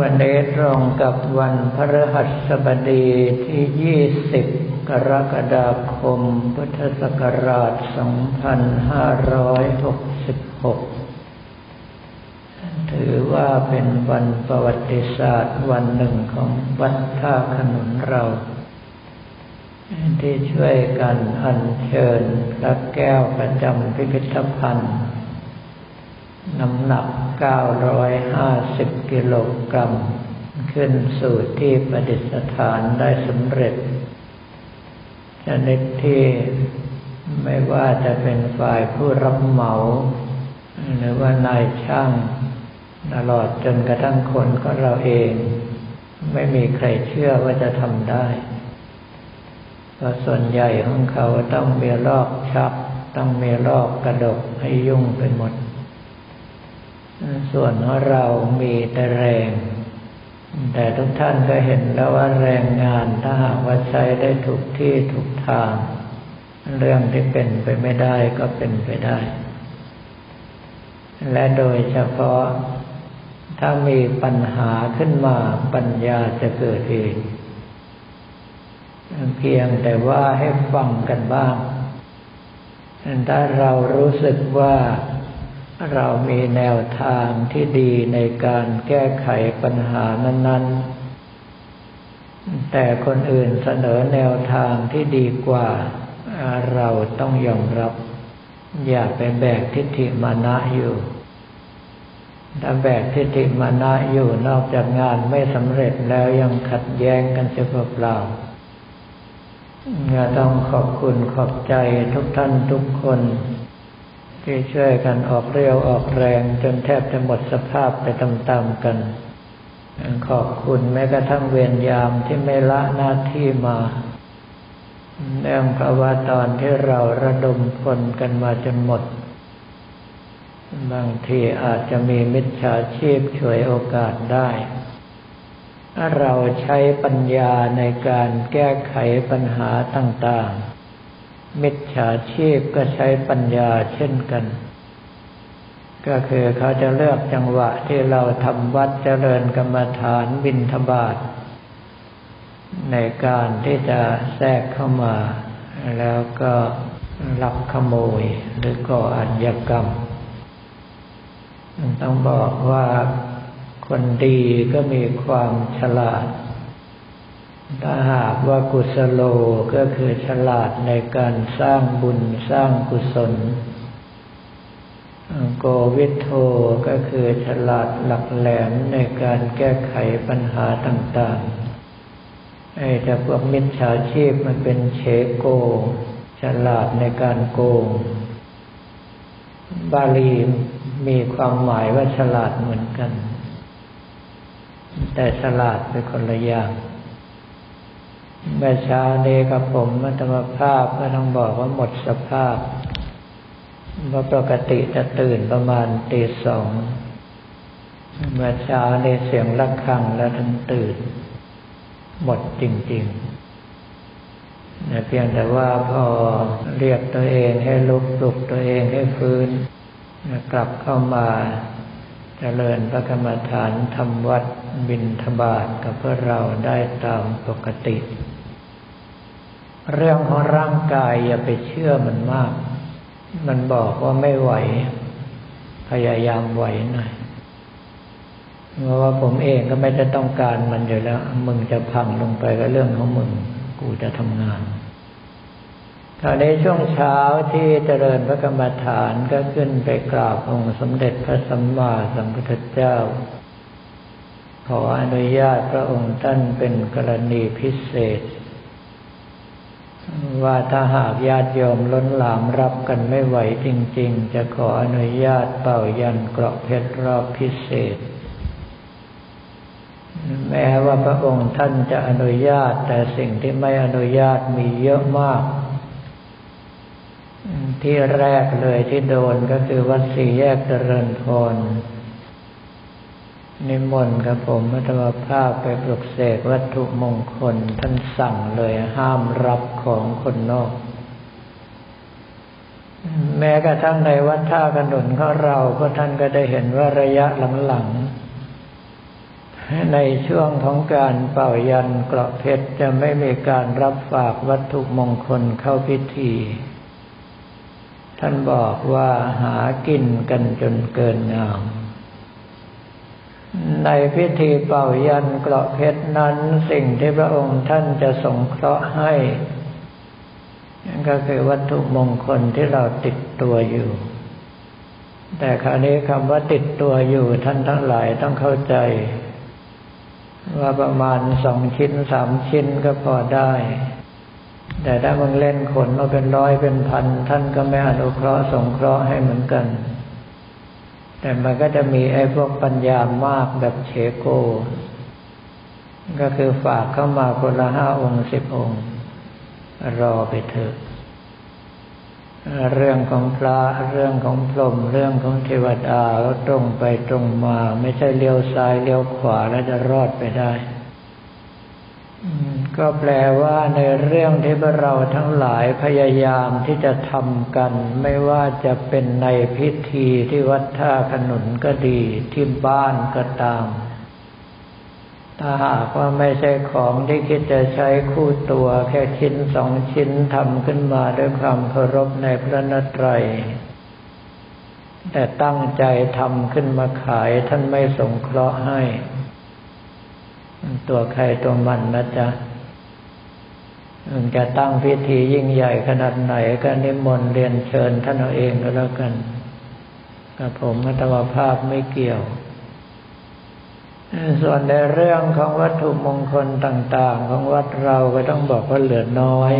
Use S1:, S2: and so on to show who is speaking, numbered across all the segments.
S1: วันนี้ตรงกับวันพฤหัสบดีที่ 20 กรกฎาคม พุทธศักราช 2566 ถือว่าเป็นวันประวัติศาสตร์วันหนึ่งของวัดท่าขนุนเรา ที่ช่วยกันอัญเชิญพระแก้วประจำพิพิธภัณฑ์ น้ำหนัก 950 กิโลกรัม ขึ้นสู่ที่ประดิษฐานได้สำเร็จชนิดที่ไม่ว่าจะเป็นฝ่ายผู้รับเหมา หรือว่านายช่างตลอดจนกระทั่งคนก็เราเอง ไม่มีใครเชื่อว่าจะทำได้เพราะส่วนใหญ่ของเขาต้องมีรอกชัก ต้องมีรอกกระดกให้ยุ่งไปหมด ส่วนของเรามีแต่แรง แต่ทุกท่านก็เห็นแล้วว่าแรงงานถ้าหากว่าใช้ได้ถูกที่ถูกทาง เรื่องที่เป็นไปไม่ได้ก็เป็นไปได้ และโดยเฉพาะถ้ามีปัญหาขึ้นมาปัญญาจะเกิดเองเพียงแต่ว่าให้ฟังกันบ้าง ถ้าเรารู้สึกว่า เรามีแนวทางที่ดีในการแก้ไขปัญหานั้น ๆ แต่คนอื่นเสนอแนวทางที่ดีกว่า เราต้องยอมรับ อย่าไปแบกทิฏฐิมานะอยู่ ถ้าแบกทิฏฐิมานะอยู่นอกจากงานไม่สำเร็จแล้วยังขัดแย้งกันเสียเปล่าๆต้องขอบคุณขอบใจทุกท่านทุกคน ที่ช่วยกันออกเรียวออกแรงจนแทบจะหมดสภาพไปตามๆกัน ขอบคุณแม้กระทั่งเวรยามที่ไม่ละหน้าที่มาเนื่องเพราะว่าตอนที่เราระดมคนกันมาจนหมด บางทีอาจจะมีมิจฉาชีพช่วยโอกาสได้ถ้าเราใช้ปัญญาในการแก้ไขปัญหาต่างๆ มิจฉาชีพก็ใช้ปัญญาเช่นกัน ก็คือเขาจะเลือกจังหวะที่เราทำวัดเจริญกรรมฐานบินทบาท ในการที่จะแทรกเข้ามา แล้วก็ลักขโมยหรือก่ออัญญกรรม ต้องบอกว่าคนดีก็มีความฉลาด ถ้าหากว่ากุศโลก็คือฉลาดในการสร้างบุญสร้างกุศล โกวิทโทก็คือฉลาดหลักแหลมในการแก้ไขปัญหาต่างๆ ไอ้แต่พวกมิจฉาชีพมันเป็นเชโก ฉลาดในการโกง บาลีมีความหมายว่าฉลาดเหมือนกัน แต่ฉลาดเป็นคนละอย่าง เมื่อเช้านี้กับผมมัธมภาพก็ต้องบอกว่าหมดสภาพเพราะปกติจะตื่นประมาณตีสองเมื่อเช้าในเสียงระฆังแล้วทั้งตื่น หมดจริงๆเพียงแต่ว่าพอเรียกตัวเองให้ลุกปลุกตัวเองให้ฟื้นกลับเข้ามาจเจริญพระกรรมฐานทำวัดบินทบาทกับพวกเราได้ตามปกติ เรื่องของร่างกายอย่าไปเชื่อมันมาก มันบอกว่าไม่ไหว พยายามไหวหน่อยเพราะว่าผมเองก็ไม่ได้ต้องการมันอยู่แล้ว มึงจะพังลงไปก็เรื่องของมึง กูจะทำงานตอนนี้ช่วงเช้าที่เจริญพระกรรมฐานก็ขึ้นไปกราบองค์สมเด็จพระสัมมาสัมพุทธเจ้า ขออนุญาตพระองค์ท่านเป็นกรณีพิเศษ ว่าถ้าหากญาติโยมล้นหลามรับกันไม่ไหวจริง ๆ จะขออนุญาตเป่ายันเกราะเพชรรอบพิเศษ แม้ว่าพระองค์ท่านจะอนุญาต แต่สิ่งที่ไม่อนุญาตมีเยอะมาก ที่แรกเลยที่โดนก็คือวัดสี่แยกเจริญพร นิมนต์กับผมมัธมภาพไปปลุกเสกวัตถุมงคลท่านสั่งเลยห้ามรับของคนนอก แม้กระทั่งในวัดท่าขนุนของเราก็ท่านก็ได้เห็นว่าระยะหลังๆ ในช่วงของการเป่ายันเกราะเพชรจะไม่มีการรับฝากวัตถุมงคลเข้าพิธี ท่านบอกว่าหากินกันจนเกินงาม ในพิธีเป่ายันเกราะเพชรนั้นสิ่งที่พระองค์ท่านจะสงเคราะห์ให้นั่นก็คือวัตถุมงคลที่เราติดตัวอยู่ แต่คราวนี้คำว่าติดตัวอยู่ท่านทั้งหลายต้องเข้าใจ ว่าประมาณสองชิ้นสามชิ้นก็พอได้ แต่ถ้ามึงเล่นขนมาเป็นร้อยเป็นพัน ท่านก็ไม่อนุเคราะห์สงเคราะห์ให้เหมือนกัน แต่มันก็จะมีไอ้พวกปัญญามากแบบเชโก ก็คือฝากเข้ามาคนละห้าองค์สิบองค์ รอไปเถอะ เรื่องของพระเรื่องของพรหมเรื่องของเทวดาก็ตรงไปตรงมา ไม่ใช่เลี้ยวซ้ายเลี้ยวขวาแล้วจะรอดไปได้ ก็แปลว่าในเรื่องที่เราทั้งหลายพยายามที่จะทำกัน ไม่ว่าจะเป็นในพิธีที่วัดท่าขนุนก็ดีที่บ้านก็ตาม ถ้าหากว่าไม่ใช่ของที่คิดจะใช้คู่ตัวแค่ชิ้นสองชิ้นทำขึ้นมาด้วยความเคารพในพระนตรัยแต่ตั้งใจทำขึ้นมาขายท่านไม่สงเคราะห์ให้ ตัวใครตัวมันนะจ๊ะ มันจะตั้งพิธียิ่งใหญ่ขนาดไหนก็นิมนต์เรียนเชิญท่านเอาเองก็แล้วกันกับผมมัตวภาพไม่เกี่ยว ส่วนในเรื่องของวัตถุมงคลต่าง ๆ ของวัดเราก็ต้องบอกว่าเหลือน้อย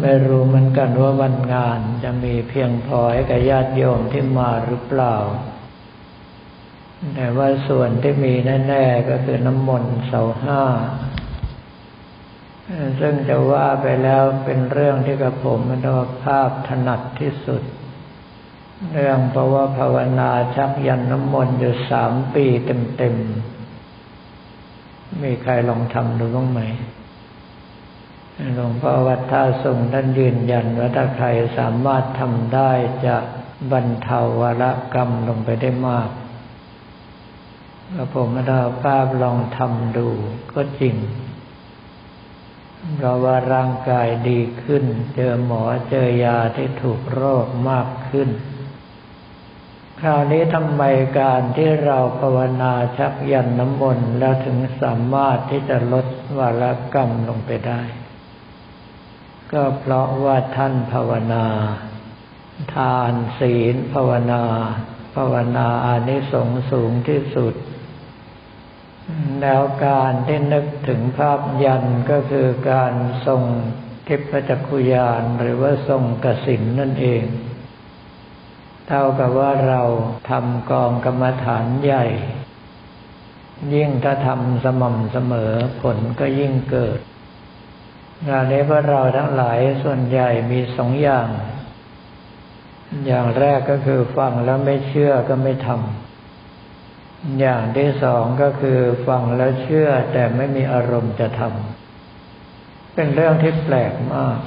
S1: ไม่รู้เหมือนกันว่าวันงานจะมีเพียงพอให้กับญาติโยมที่มาหรือเปล่า แต่ว่าส่วนที่มีแน่ ๆ ก็คือน้ำมนต์เสาห้า ซึ่งจะว่าไปแล้วเป็นเรื่องที่กับผมมันภาพถนัดที่สุด เรื่องเพราะว่าภาวนาชักยันน้ำมนต์อยู่สามปีเต็มๆ มีใครลองทำดูบ้างไหมหลวงพ่อวัดท่าทรงท่านยืนยันว่าถ้าใครสามารถทำได้จะบรรเทาวรกรรมลงไปได้มากแล้วผมมาดาภาพลองทำดูก็จริง เราว่าร่างกายดีขึ้น เจอหมอเจอยาที่ถูกโรคมากขึ้น คราวนี้ทำไมการที่เราภาวนาชักยันน้ำมนต์แล้วถึงสามารถที่จะลดวาระกรรมลงไปได้ ก็เพราะว่าท่านภาวนา ทานศีลภาวนา ภาวนาอานิสงส์สูงที่สุด แล้วการที่นึกถึงภาพยันก็คือการทรงทิพจักขุยานหรือว่าทรงกสินนั่นเอง เท่ากับว่าเราทำกองกรรมฐานใหญ่ ยิ่งถ้าทำสม่ำเสมอผลก็ยิ่งเกิดงานนี้พวกเราทั้งหลายส่วนใหญ่มีสองอย่าง อย่างแรกก็คือฟังแล้วไม่เชื่อก็ไม่ทำ อย่างที่สองก็คือฟังแล้วเชื่อแต่ไม่มีอารมณ์จะทำเป็นเรื่องที่แปลกมาก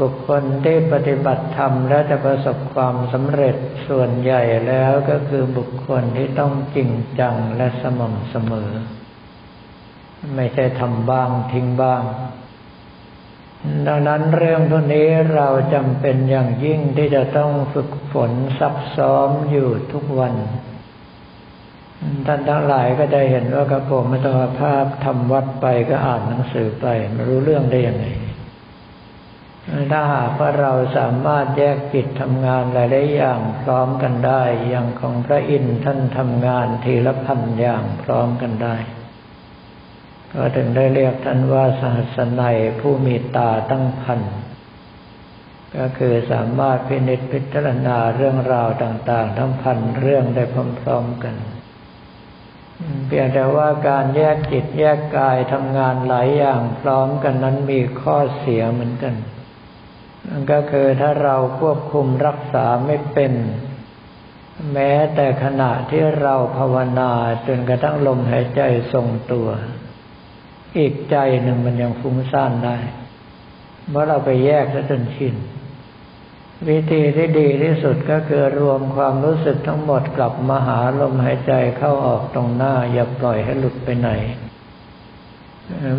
S1: บุคคลที่ปฏิบัติธรรมแล้วจะประสบความสำเร็จส่วนใหญ่แล้วก็คือบุคคลที่ต้องจริงจังและสม่ำเสมอ ไม่ใช่ทำบ้างทิ้งบ้างดังนั้นเรื่องพวกนี้เราจำเป็นอย่างยิ่งที่จะต้องฝึกฝนซับซ้อมอยู่ทุกวัน ท่านทั้งหลายก็จะเห็นว่ากระผมมัตภาพทำวัดไปก็อ่านหนังสือไปไม่รู้เรื่องได้ยังไงถ้าหากว่าเราสามารถแยกจิตทำงานหลายๆอย่างพร้อมกันได้ อย่างของพระอินทร์ท่านทำงานทีละพันอย่างพร้อมกันได้ ก็ถึงได้เรียกท่านว่าสหัสนัยผู้มีตาตั้งพันก็คือสามารถพินิจพิจารณาเรื่องราวต่าง ๆ ทั้งพันเรื่องได้พร้อม ๆกัน เพียงแต่ว่าการแยกจิตแยกกายทำงานหลายอย่างพร้อมกันนั้นมีข้อเสียเหมือนกันนั่นก็คือถ้าเราควบคุมรักษาไม่เป็น แม้แต่ขณะที่เราภาวนาจนกระทั่งลมหายใจทรงตัว อีกใจหนึ่งมันยังฟุ้งซ่านได้ เมื่อเราไปแยกซะจนชิน วิธีที่ดีที่สุดก็คือรวมความรู้สึกทั้งหมดกลับมาหาลมหายใจเข้าออกตรงหน้า อย่าปล่อยให้หลุดไปไหน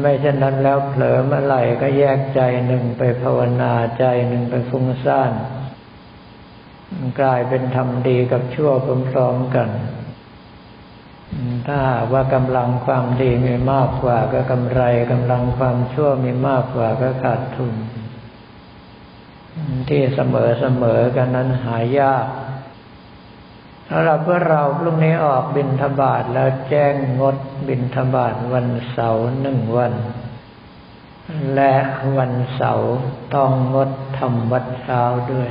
S1: ไม่เช่นนั้นแล้วเผลอเมื่อไหร่ก็แยกใจหนึ่งไปภาวนาใจหนึ่งไปฟุ้งซ่านกลายเป็นทำดีกับชั่วพร้อมๆกัน ถ้าว่ากำลังความดีมีมากกว่าก็กำไรกำลังความชั่วมีมากกว่าก็ขาดทุน ที่เสมอเสมอกันนั้นหายากสำหรับเพื่อเราพรุ่งนี้ออกบินทบาทแล้วแจ้งงดบินทบาทวันเสาร์หนึ่งวัน และวันเสาร์ต้องงดทำวัดเช้าด้วย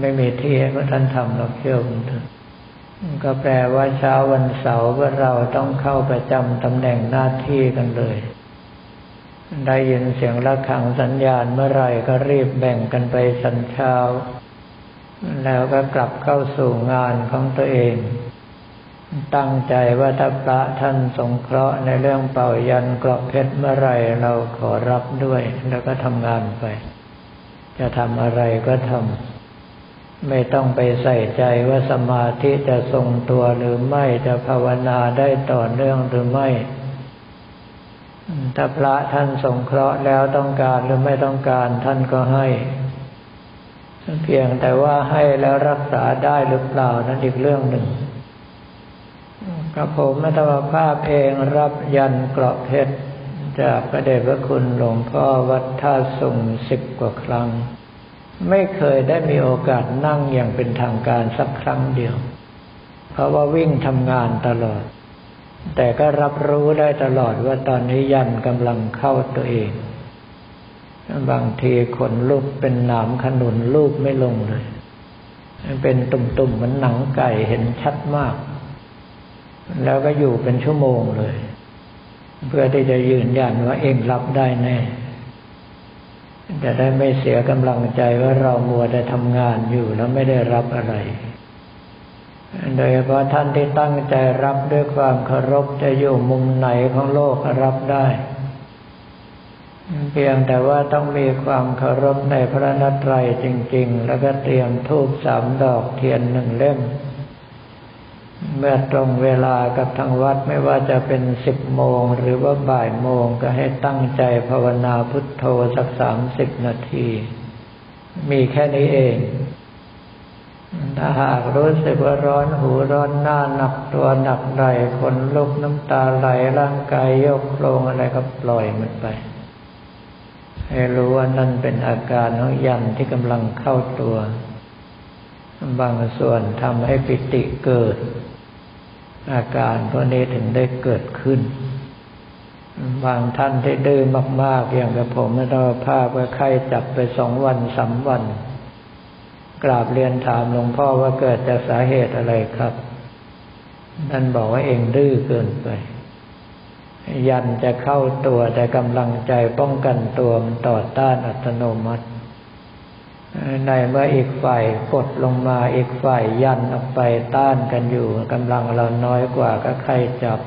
S1: ไม่มีที่ให้พระท่านทำเราเที่ยวก็แปลว่าเช้าวันเสาร์เพื่อเราต้องเข้าประจำตำแหน่งหน้าที่กันเลย ได้ยินเสียงระฆังสัญญาณเมื่อไรก็รีบแบ่งกันไปสันเช้า แล้วก็กลับเข้าสู่งานของตัวเอง ตั้งใจว่าถ้าพระท่านสงเคราะห์ในเรื่องเป่ายันกรอบเพชรเมื่อไรเราขอรับด้วย แล้วก็ทำงานไป จะทำอะไรก็ทำไม่ต้องไปใส่ใจว่าสมาธิจะทรงตัวหรือไม่จะภาวนาได้ต่อเนื่องหรือไม่ ถ้าพระท่านสงเคราะห์แล้วต้องการหรือไม่ต้องการท่านก็ให้ เพียงแต่ว่าให้แล้วรักษาได้หรือเปล่านั้นอีกเรื่องหนึ่งกระผมมัตวภาพเองรับยันเกราะเพชรจากพระเดชพระคุณหลวงพ่อวัดท่าสุงสิบกว่าครั้ง ไม่เคยได้มีโอกาสนั่งอย่างเป็นทางการสักครั้งเดียว เพราะว่าวิ่งทำงานตลอด แต่ก็รับรู้ได้ตลอดว่าตอนนี้ยันกำลังเข้าตัวเอง บางทีขนลุกเป็นหนามขนุนลูกไม่ลงเลย เป็นตุ่มๆเหมือนหนังไก่เห็นชัดมาก แล้วก็อยู่เป็นชั่วโมงเลย เพื่อที่จะยืนยันว่าเองรับได้แน่จะได้ไม่เสียกำลังใจว่าเรามัวแต่ทำงานอยู่แล้วไม่ได้รับอะไร โดยเฉพาะท่านที่ตั้งใจรับด้วยความเคารพจะอยู่มุมไหนของโลกรับได้ เพียงแต่ว่าต้องมีความเคารพในพระนัตรัยจริง ๆ แล้วก็เตรียมทูบสามดอกเทียนหนึ่งเล่ม เมื่อตรงเวลากับทางวัดไม่ว่าจะเป็นสิบโมงหรือว่าบ่ายโมงก็ให้ตั้งใจภาวนาพุทโธสักสามสิบนาที มีแค่นี้เอง ถ้าหากรู้สึกว่าร้อนหูร้อนหน้าหนักตัวหนักไหลขนลุกน้ำตาไหลร่างกายโยกโครงอะไรก็ปล่อยมันไป ให้รู้ว่านั่นเป็นอาการของยันที่กำลังเข้าตัว บางส่วนทำให้ปิติเกิด อาการพวกนี้ถึงได้เกิดขึ้น บางท่านที่ดื้อมาก ๆ อย่างกับผมไม่ต้องภาพว่าไข้จับไปสองวันสามวัน กราบเรียนถามหลวงพ่อว่าเกิดจากสาเหตุอะไรครับท่านบอกว่าเองดื้อเกินไป ยันจะเข้าตัวแต่กำลังใจป้องกันตัวมันต่อต้านอัตโนมัติ ในเมื่ออีกฝ่ายกดลงมาอีกฝ่ายยันออกไปต้านกันอยู่กำลังเราน้อยกว่าก็ไข้จับ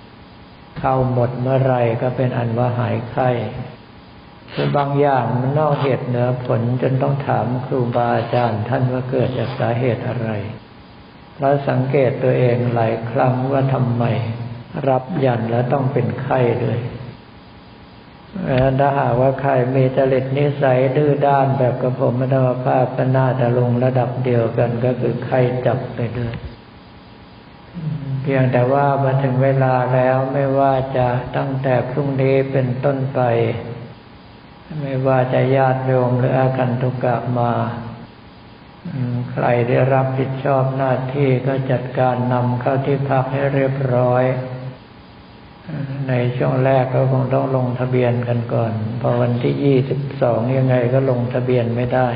S1: เข้าหมดเมื่อไรก็เป็นอันว่าหายไข้ คือบางอย่างมันนอกเหตุเหนือผลจนต้องถามครูบาอาจารย์ท่านว่าเกิดจากสาเหตุอะไร แล้วสังเกตตัวเองหลายครั้งว่าทำไม รับยันแล้วต้องเป็นไข้ด้วยถ้าหากว่าใครมีจริตนิสัยดื้อด้านแบบกระผมมรรมภาพก็น่าจะลงระดับเดียวกันก็คือไข้จับไปด้วยเพียงแต่ว่ามาถึงเวลาแล้วไม่ว่าจะตั้งแต่พรุ่งนี้เป็นต้นไป ไม่ว่าจะญาติโยมหรืออาคันตุกะมาใครได้รับผิดชอบหน้าที่ก็จัดการนำเข้าที่พักให้เรียบร้อย ในช่วงแรกก็คงต้องลงทะเบียนกันก่อน พอวันที่ยี่สิบสองยังไงก็ลงทะเบียนไม่ได้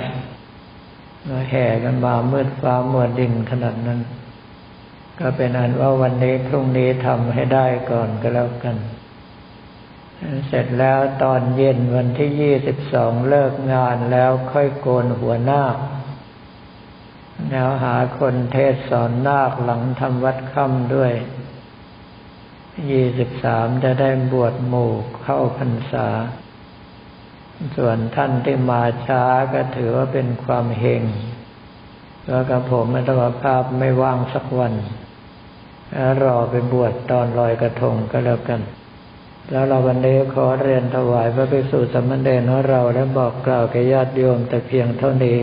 S1: เราแห่กันมามืดฟ้ามัวดินขนาดนั้น ก็เป็นอันว่าวันนี้พรุ่งนี้ทำให้ได้ก่อนก็แล้วกัน เสร็จแล้วตอนเย็นวันที่ยี่สิบสองเลิกงานแล้วค่อยโกนหัวนาคแล้วหาคนเทศสอนนาคหลังทำวัดค่ำด้วย ยี่สิบสามจะได้บวชหมู่เข้าพรรษา ส่วนท่านที่มาช้าก็ถือว่าเป็นความเฮงแล้วกับผมไม่ต้องภาพไม่ว่างสักวัน รอไปบวชตอนลอยกระทงก็แล้วกัน แล้วเราวันนี้ขอเรียนถวายพระภิกษุสมณเณรของเราและบอกกล่าวแก่ญาติโยมแต่เพียงเท่านี้